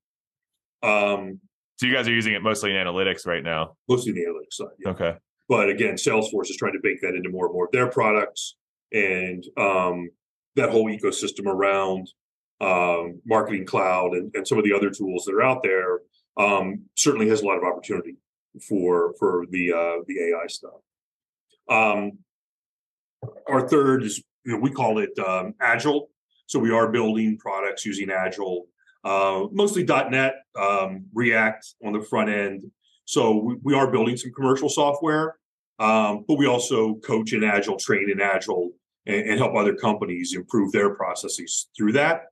Um, So you guys are using it mostly in analytics right now. mostly the analytics side, yeah. Okay. but again, Salesforce is trying to bake that into more and more of their products, and um, that whole ecosystem around um, Marketing Cloud and, and some of the other tools that are out there um, certainly has a lot of opportunity for for the uh, the AI stuff. Um, our third is you know, we call it um, Agile, so we are building products using Agile, uh, mostly .NET, um, React on the front end. So we, we are building some commercial software, um, but we also coach in Agile, train in Agile, and, and help other companies improve their processes through that.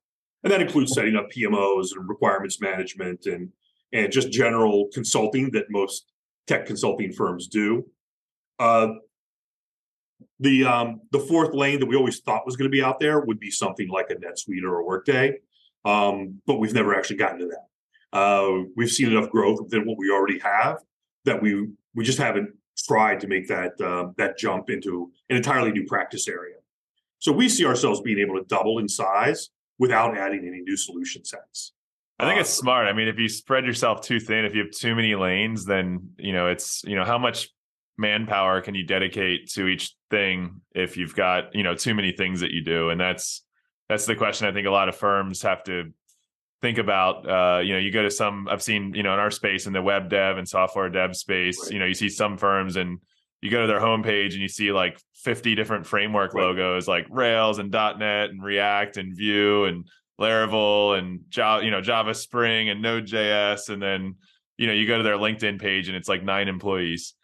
And that includes setting up PMOs and requirements management and and just general consulting that most tech consulting firms do. Uh, the um, the fourth lane that we always thought was going to be out there would be something like a NetSuite or a Workday, um, but we've never actually gotten to that. Uh, we've seen enough growth within what we already have that we we just haven't tried to make that um, that jump into an entirely new practice area. So we see ourselves being able to double in size without adding any new solution sets. I think Uh, it's smart. I mean, if you spread yourself too thin, if you have too many lanes, then you know it's you know how much manpower can you dedicate to each thing if you've got you know too many things that you do, and that's that's the question I think a lot of firms have to think about. Uh, you know, you go to some I've seen you know in our space in the web dev and software dev space, Right. you know, you see some firms and you go to their homepage and you see like 50 different framework Right. logos like Rails and .NET and React and Vue and Laravel and Java, you know, Java Spring and Node.js, and then you know you go to their LinkedIn page and it's like nine employees,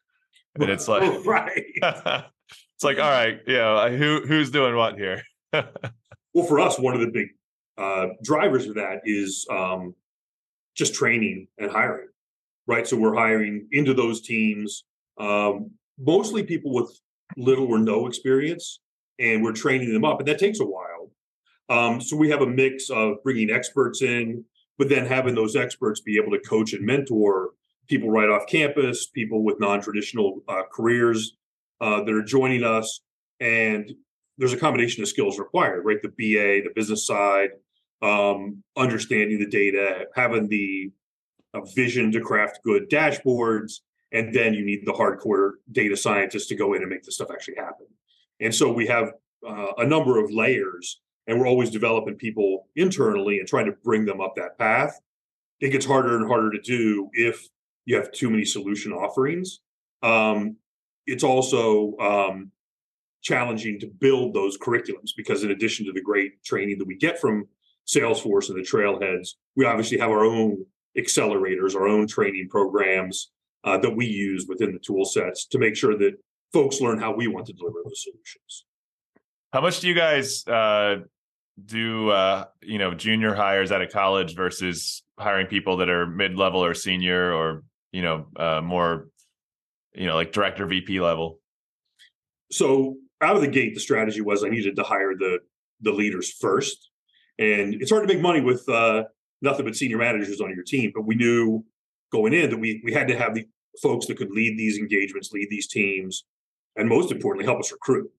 and it's like right. it's like all right, yeah, who who's doing what here? Well, for us, one of the big uh, drivers of that is um, just training and hiring, right? So we're hiring into those teams, um, mostly people with little or no experience, and we're training them up, and that takes a while. Um, so we have a mix of bringing experts in, but then having those experts be able to coach and mentor people right off campus, people with non-traditional uh, careers uh, that are joining us, and there's a combination of skills required, right? The BA, the business side, um, understanding the data, having the vision to craft good dashboards, and then you need the hardcore data scientists to go in and make this stuff actually happen. And so we have uh, a number of layers, and we're always developing people internally and trying to bring them up that path. It gets harder and harder to do if you have too many solution offerings. Um, it's also um, challenging to build those curriculums because in addition to the great training that we get from Salesforce and the trailheads, we obviously have our own accelerators, our own training programs uh, that we use within the tool sets to make sure that folks learn how we want to deliver those solutions. How much do you guys uh, do? Uh, you know, junior hires out of college versus hiring people that are mid level or senior or you know uh, more, you know, like director VP level. So out of the gate, the strategy was I needed to hire the the leaders first, and it's hard to make money with uh, nothing but senior managers on your team. But we knew going in that we we had to have the folks that could lead these engagements, lead these teams, and most importantly, help us recruit.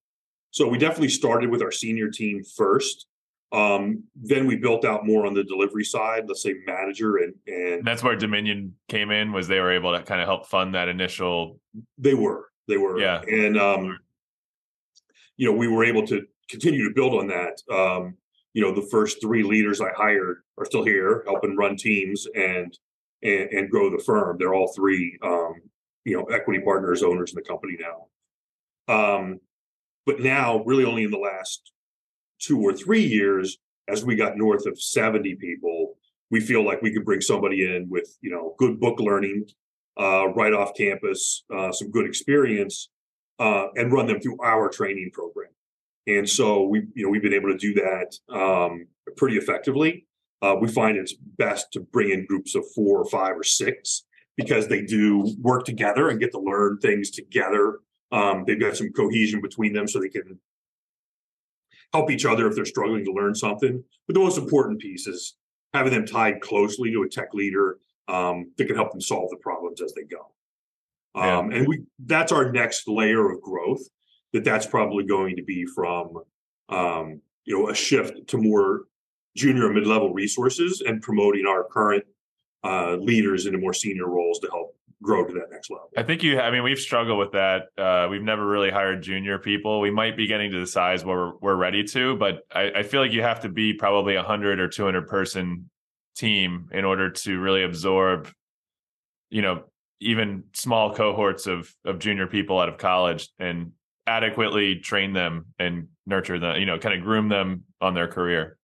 So we definitely started with our senior team first. Um, then we built out more on the delivery side, let's say manager and and that's where Dominion came in. Was they were able to kind of help fund that initial. They were. They were. Yeah. And um, you know, we were able to continue to build on that. Um, you know, the first three leaders I hired are still here, helping run teams and and, and grow the firm. They're all three, um, you know, equity partners, owners in the company now. Um, but now, really, only in the last two or three years, as we got north of 70 people, we feel like we could bring somebody in with you know good book learning uh, right off campus, uh, some good experience, uh, and run them through our training program. And so we you know we've been able to do that um, pretty effectively. Uh, we find it's best to bring in groups of four or five or six because they do work together and get to learn things together. Um, they've got some cohesion between them so they can help each other if they're struggling to learn something. But the most important piece is having them tied closely to a tech leader um, that can help them solve the problems as they go. Um, yeah. And we that's our next layer of growth. That that's probably going to be from um, you know a shift to more junior and mid-level resources and promoting our current uh, leaders into more senior roles to help grow to that next level. I think you. I mean, we've struggled with that. Uh, we've never really hired junior people. We might be getting to the size where we're, we're ready to, but I, I feel like you have to be probably a hundred or two hundred person team in order to really absorb, you know, even small cohorts of of junior people out of college and adequately train them and nurture them. You know, kind of groom them on their career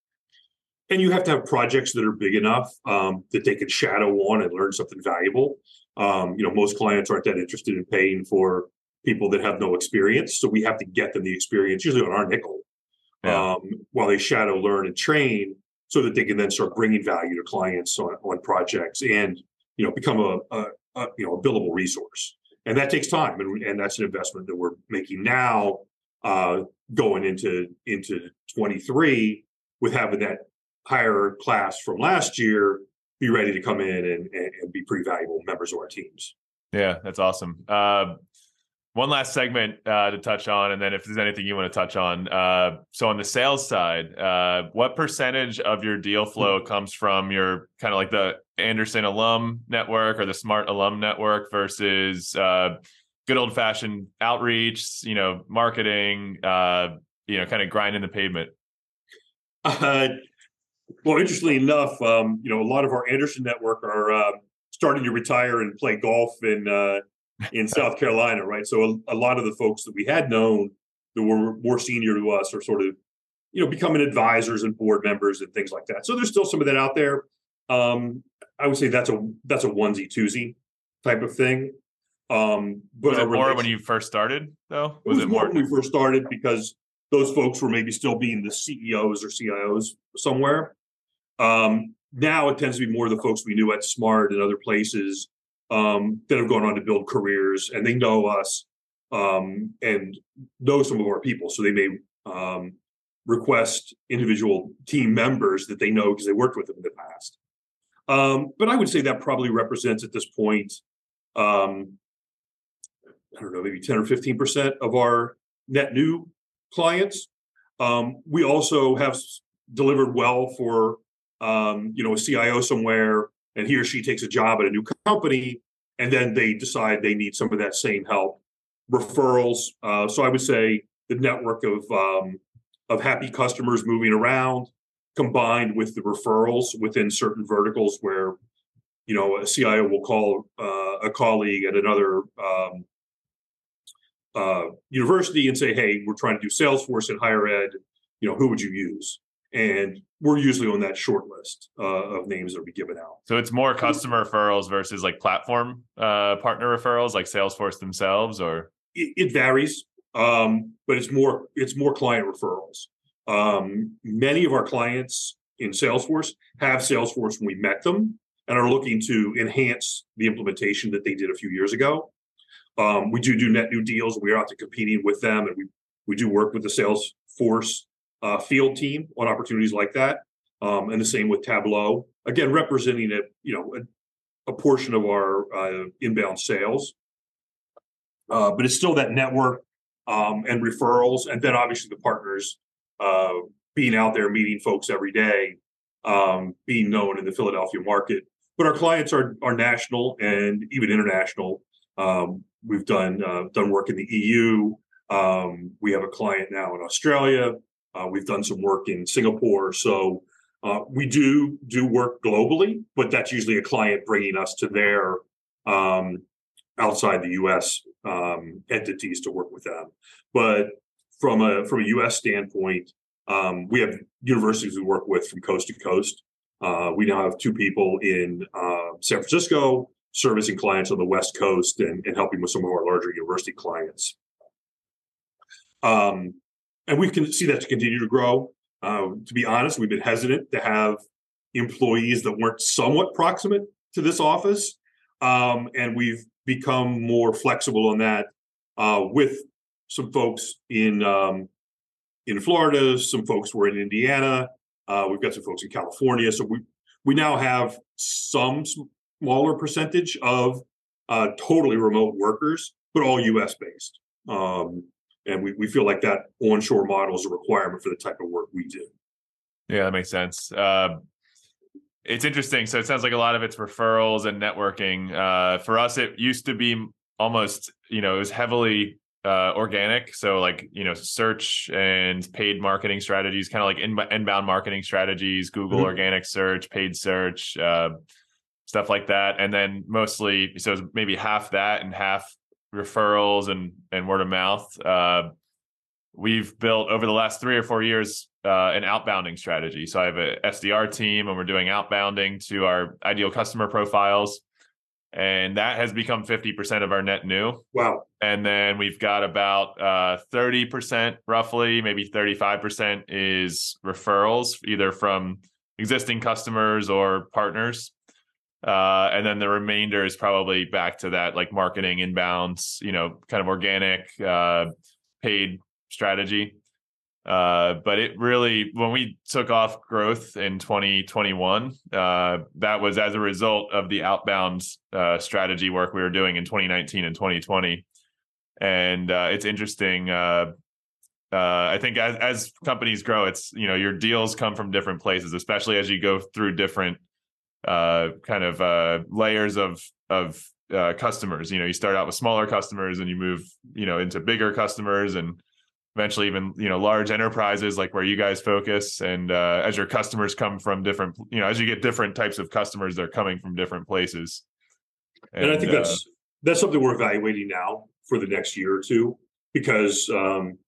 and you have to have projects that are big enough um, that they can shadow on and learn something valuable. Um, you know, most clients aren't that interested in paying for people that have no experience, so we have to get them the experience, usually on our nickel, yeah. um, while they shadow, learn, and train, so that they can then start bringing value to clients on, on projects and you know become a, a, a, you know a billable resource. And that takes time, and, and that's an investment that we're making now, uh, going into into 23 with having that higher class from last year be ready to come in and, and, and be pretty valuable members of our teams. Yeah, that's awesome. Uh, one last segment uh, to touch on, and then if there's anything you want to touch on. Uh, so on the sales side, uh, what percentage of your deal flow comes from your kind of like the Andersen alum network or the Smart alum network versus uh, good old fashioned outreach, you know, marketing, uh, you know, kind of grinding the pavement? Well, interestingly enough, um, you know, a lot of our Andersen network are uh, starting to retire and play golf and uh, in South Carolina, right? So a, a, lot of the folks that we had known that were more senior to us are sort of, you know, becoming advisors and board members and things like that. So there's still some of that out there. Um, I would say that's a that's a onesie twosie type of thing. Um, but was it more when you first started, though? Was it was it more, more when we first started because those folks were maybe still being the CEOs or CIOs somewhere. Um, now it tends to be more the folks we knew at Smart and other places um, that have gone on to build careers and they know us um, and know some of our people. So they may um, request individual team members that they know because they worked with them in the past. Um, but I would say that probably represents at this point, um, I don't know, maybe 10 or 15% of our net new clients. Um, we also have delivered well for um, you know a CIO somewhere, and he or she takes a job at a new company, and then they decide they need some of that same help. Referrals. Uh, so I would say the network of um, of happy customers moving around, combined with the referrals within certain verticals where you know a CIO will call uh, a colleague at another um, uh, university and say, "Hey, we're trying to do Salesforce in higher ed. You know, who would you use?" And we're usually on that short list uh, of names that be given out. So it's more customer referrals versus like platform uh, partner referrals, like Salesforce themselves, or it, it varies, um, but it's more it's more client referrals. Um, many of our clients in Salesforce have Salesforce when we met them and are looking to enhance the implementation that they did a few years ago. Um, we do do net new deals. We're out to competing with them, and we we do work with the Salesforce uh, field team on opportunities like that, um, and the same with Tableau. Again, representing a you know a, a portion of our uh, inbound sales, uh, but it's still that network um, and referrals, and then obviously the partners uh, being out there meeting folks every day, um, being known in the Philadelphia market. But our clients are are national and even international. Um, we've done uh, done work in the EU. Um, we have a client now in Australia. Uh, we've done some work in Singapore. So uh, we do do work globally, but that's usually a client bringing us to their um, outside the U.S. Um, entities to work with them. But from a from a U.S. standpoint, Um, we have universities we work with from coast to coast. Uh, we now have two people in uh, San Francisco servicing clients on the West Coast and, and helping with some of our larger university clients. Um, and we can see that to continue to grow. Uh, to be honest, we've been hesitant to have employees that weren't somewhat proximate to this office, um, and we've become more flexible on that uh, with some folks in um, in Florida, some folks were in Indiana. Uh, we've got some folks in California, so we we now have some smaller percentage of uh, totally remote workers, but all U.S. based. Um, and we, we feel like that onshore model is a requirement for the type of work we do. Yeah, that makes sense. Uh, it's interesting. So it sounds like a lot of it's referrals and networking. Uh, for us, it used to be almost, you know, it was heavily uh, organic. So like, you know, search and paid marketing strategies, kind of like in, inbound marketing strategies, Google mm-hmm. organic search, paid search, uh, stuff like that. And then mostly, so maybe half that and half referrals and and word of mouth. Uh, we've built over the last three or four years uh, an outbounding strategy. So I have a SDR team, and we're doing outbounding to our ideal customer profiles, and that has become fifty percent of our net new. Wow! And then we've got about uh, thirty percent, roughly, maybe thirty-five percent is referrals, either from existing customers or partners. Uh, and then the remainder is probably back to that like marketing inbounds, you know, kind of organic, uh, paid strategy. Uh, but it really, when we took off growth in 2021, uh, that was as a result of the outbound uh, strategy work we were doing in 2019 and 2020. And uh, it's interesting. Uh, uh, I think as, as companies grow, it's you know your deals come from different places, especially as you go through different uh, kind of uh, layers of of uh, customers. You know, you start out with smaller customers and you move, you know, into bigger customers and eventually even you know large enterprises like where you guys focus. And uh, as your customers come from different, you know, as you get different types of customers, they're coming from different places. And, and I think uh, that's that's something we're evaluating now for the next year or two because um,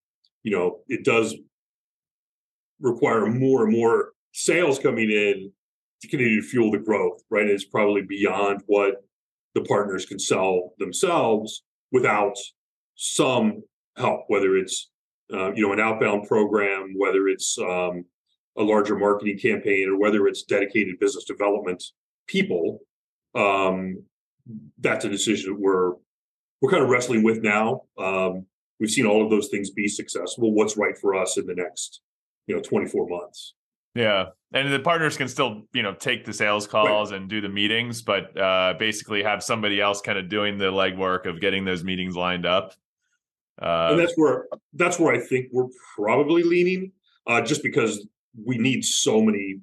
you know it does require more and more sales coming in to continue to fuel the growth, right? It's probably beyond what the partners can sell themselves without some help, whether it's uh, you know an outbound program, whether it's um, a larger marketing campaign, or whether it's dedicated business development people. Um, that's a decision that we're we're kind of wrestling with now. Um, we've seen all of those things be successful. What's right for us in the next you know 24 months? Yeah. And the partners can still, you know, take the sales calls right. and do the meetings, but uh, basically have somebody else kind of doing the legwork of getting those meetings lined up. Uh, and that's where that's where I think we're probably leaning, uh, just because we need so many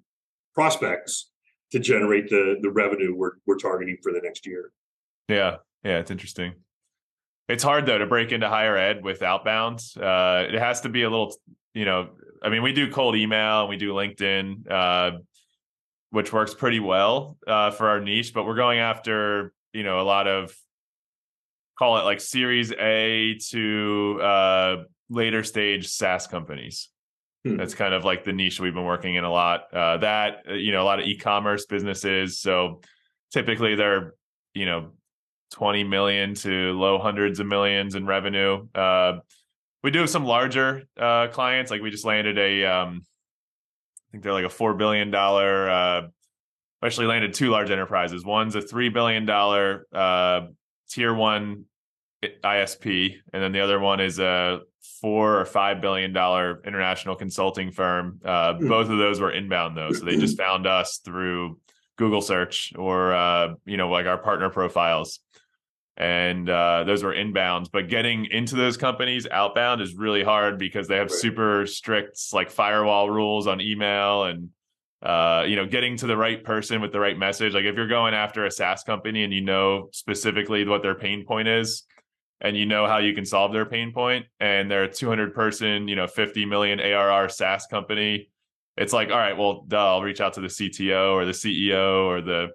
prospects to generate the the revenue we're we're targeting for the next year. Yeah, yeah, it's interesting. It's hard though to break into higher ed with outbounds. Uh, it has to be a little, you know, I mean, we do cold email and we do LinkedIn, uh, which works pretty well uh, for our niche, but we're going after, you know, a lot of call it like series A to uh, later stage SaaS companies. Hmm. That's kind of like the niche we've been working in a lot. Uh, that, uh, you know, a lot of e-commerce businesses. So typically they're, you know, 20 million to low hundreds of millions in revenue. Uh, we do have some larger uh, clients. Like we just landed a, um, I think they're like a four billion dollar. Uh, actually landed two large enterprises. One's a three billion dollar uh, tier one ISP, and then the other one is a four or five billion dollar international consulting firm. Uh, mm. Both of those were inbound though, so they just found us through Google search or uh, you know like our partner profiles and uh, those were inbounds. But getting into those companies outbound is really hard because they have super strict like firewall rules on email and uh, you know getting to the right person with the right message. Like if you're going after a SaaS company and you know specifically what their pain point is. And you know how you can solve their pain point, and they're a 200 person, you know, 50 million ARR SaaS company. It's like, all right, well, duh, I'll reach out to the CTO or the CEO or the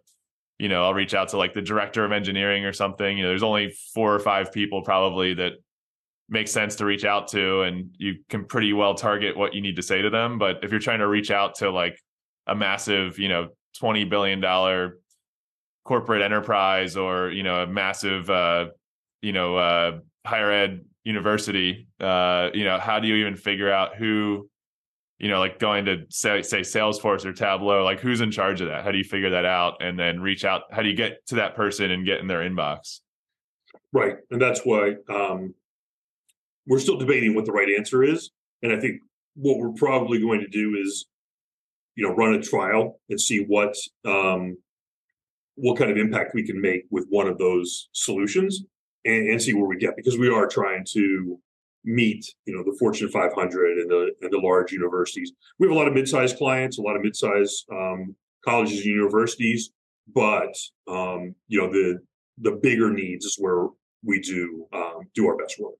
you know, I'll reach out to like the director of engineering or something. You know, there's only four or five people probably that makes sense to reach out to and you can pretty well target what you need to say to them but if you're trying to reach out to like a massive you know 20 billion dollar corporate enterprise or you know a massive uh you know uh higher ed university uh you know how do you even figure out who you know like going to say say salesforce or tableau like who's in charge of that? How do you figure that out and then reach out? How do you get to that person and get in their inbox? Right and that's why um we're still debating what the right answer is and i think what we're probably going to do is you know run a trial and see what um what kind of impact we can make with one of those solutions and, and see where we get because we are trying to meet you know the fortune 500 and the and the large universities we have a lot of mid-sized clients a lot of mid-sized um, colleges and universities but um, you know the the bigger needs is where we do um, do our best work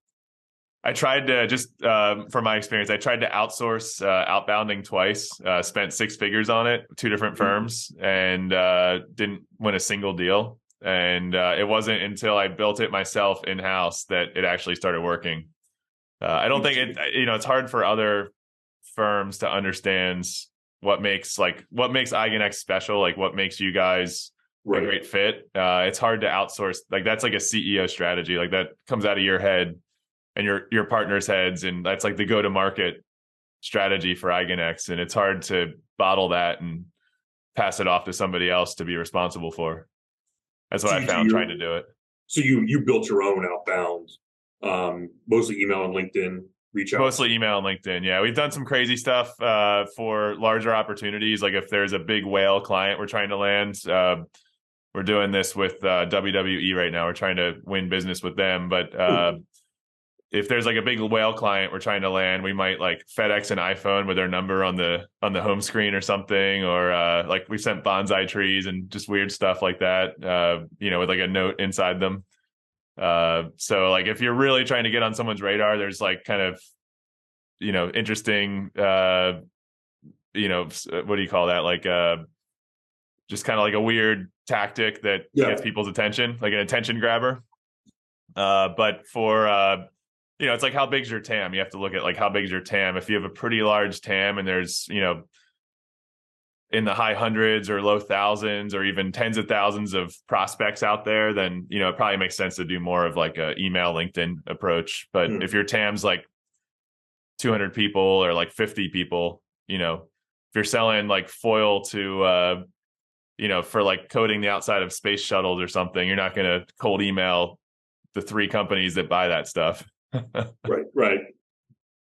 I tried to just uh, from my experience, I tried to outsource uh, outbounding twice. Uh, spent six figures on it, two different mm-hmm. firms, and uh, didn't win a single deal. And uh, it wasn't until I built it myself in house that it actually started working. Uh, I don't think it. You know, it's hard for other firms to understand what makes like what makes Eigen X special, like what makes you guys right. a great fit. it's hard to outsource. Like that's like a CEO strategy. Like that comes out of your head and your your partner's heads and that's like the go to market strategy for Eigen X and it's hard to bottle that and pass it off to somebody else to be responsible for. That's what so I found you, trying to do it. So you you built your own outbound um mostly email and LinkedIn reach out. Mostly email and LinkedIn. Yeah, we've done some crazy stuff uh, for larger opportunities. Like if there's a big whale client we're trying to land, uh, we're doing this with uh, WWE right now. We're trying to win business with them, but uh, if there's like a big whale client we're trying to land, we might like FedEx an iPhone with their number on the on the home screen or something, or uh, like we sent bonsai trees and just weird stuff like that. Uh, you know, with like a note inside them. Uh, so like if you're really trying to get on someone's radar, there's like kind of you know interesting uh you know what do you call that like uh just kind of like a weird tactic that yeah. gets people's attention like an attention grabber uh but for uh you know, it's like how big's your TAM? You have to look at like how big's your TAM. If you have a pretty large TAM and there's, you know, in the high hundreds or low thousands or even tens of thousands of prospects out there, then you know it probably makes sense to do more of like a email LinkedIn approach. But mm. if your TAM's like 200 people or like 50 people, you know, if you're selling like foil to uh you know, for like coating the outside of space shuttles or something, you're not going to cold email the three companies that buy that stuff right, right.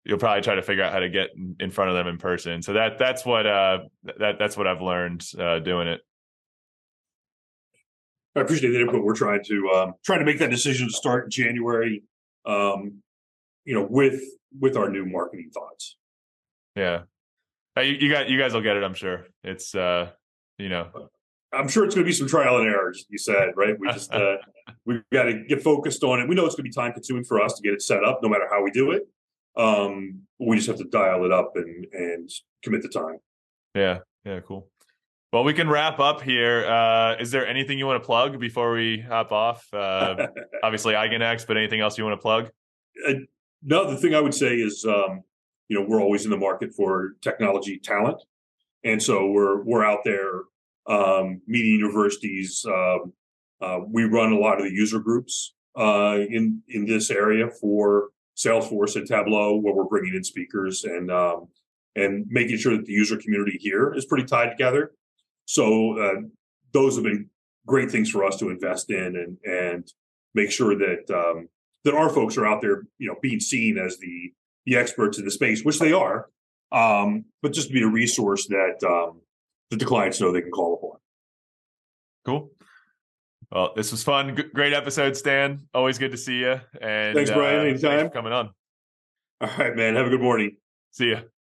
You'll probably try to figure out how to get in front of them in person. So that that's what uh that that's what I've learned uh, doing it. I appreciate that input. We're trying to um, trying to make that decision to start in January. Um, you know, with with our new marketing thoughts. Yeah, uh, you, you got you guys will get it. I'm sure. It's uh, you know, I'm sure it's going to be some trial and errors. You said right. We just uh, we've got to get focused on it. We know it's going to be time consuming for us to get it set up, no matter how we do it. Um, we just have to dial it up and and commit the time. Yeah. Yeah. Cool. Well, we can wrap up here. Uh, is there anything you want to plug before we hop off? Uh, obviously, Eigen X, but anything else you want to plug? Uh, no, the thing I would say is, um, you know, we're always in the market for technology talent, and so we're we're out there um, meeting universities. Um, uh, we run a lot of the user groups uh, in in this area for Salesforce and Tableau, where we're bringing in speakers and um, and making sure that the user community here is pretty tied together. So uh, those have been great things for us to invest in and and make sure that um, that our folks are out there, you know, being seen as the the experts in the space, which they are, um, but just to be a resource that um, that the clients know they can call upon. Cool. Well, this was fun. G- great episode, Stan. Always good to see you. And thanks, Brian. Uh, Anytime. Thanks coming on. All right, man. Have a good morning. See ya.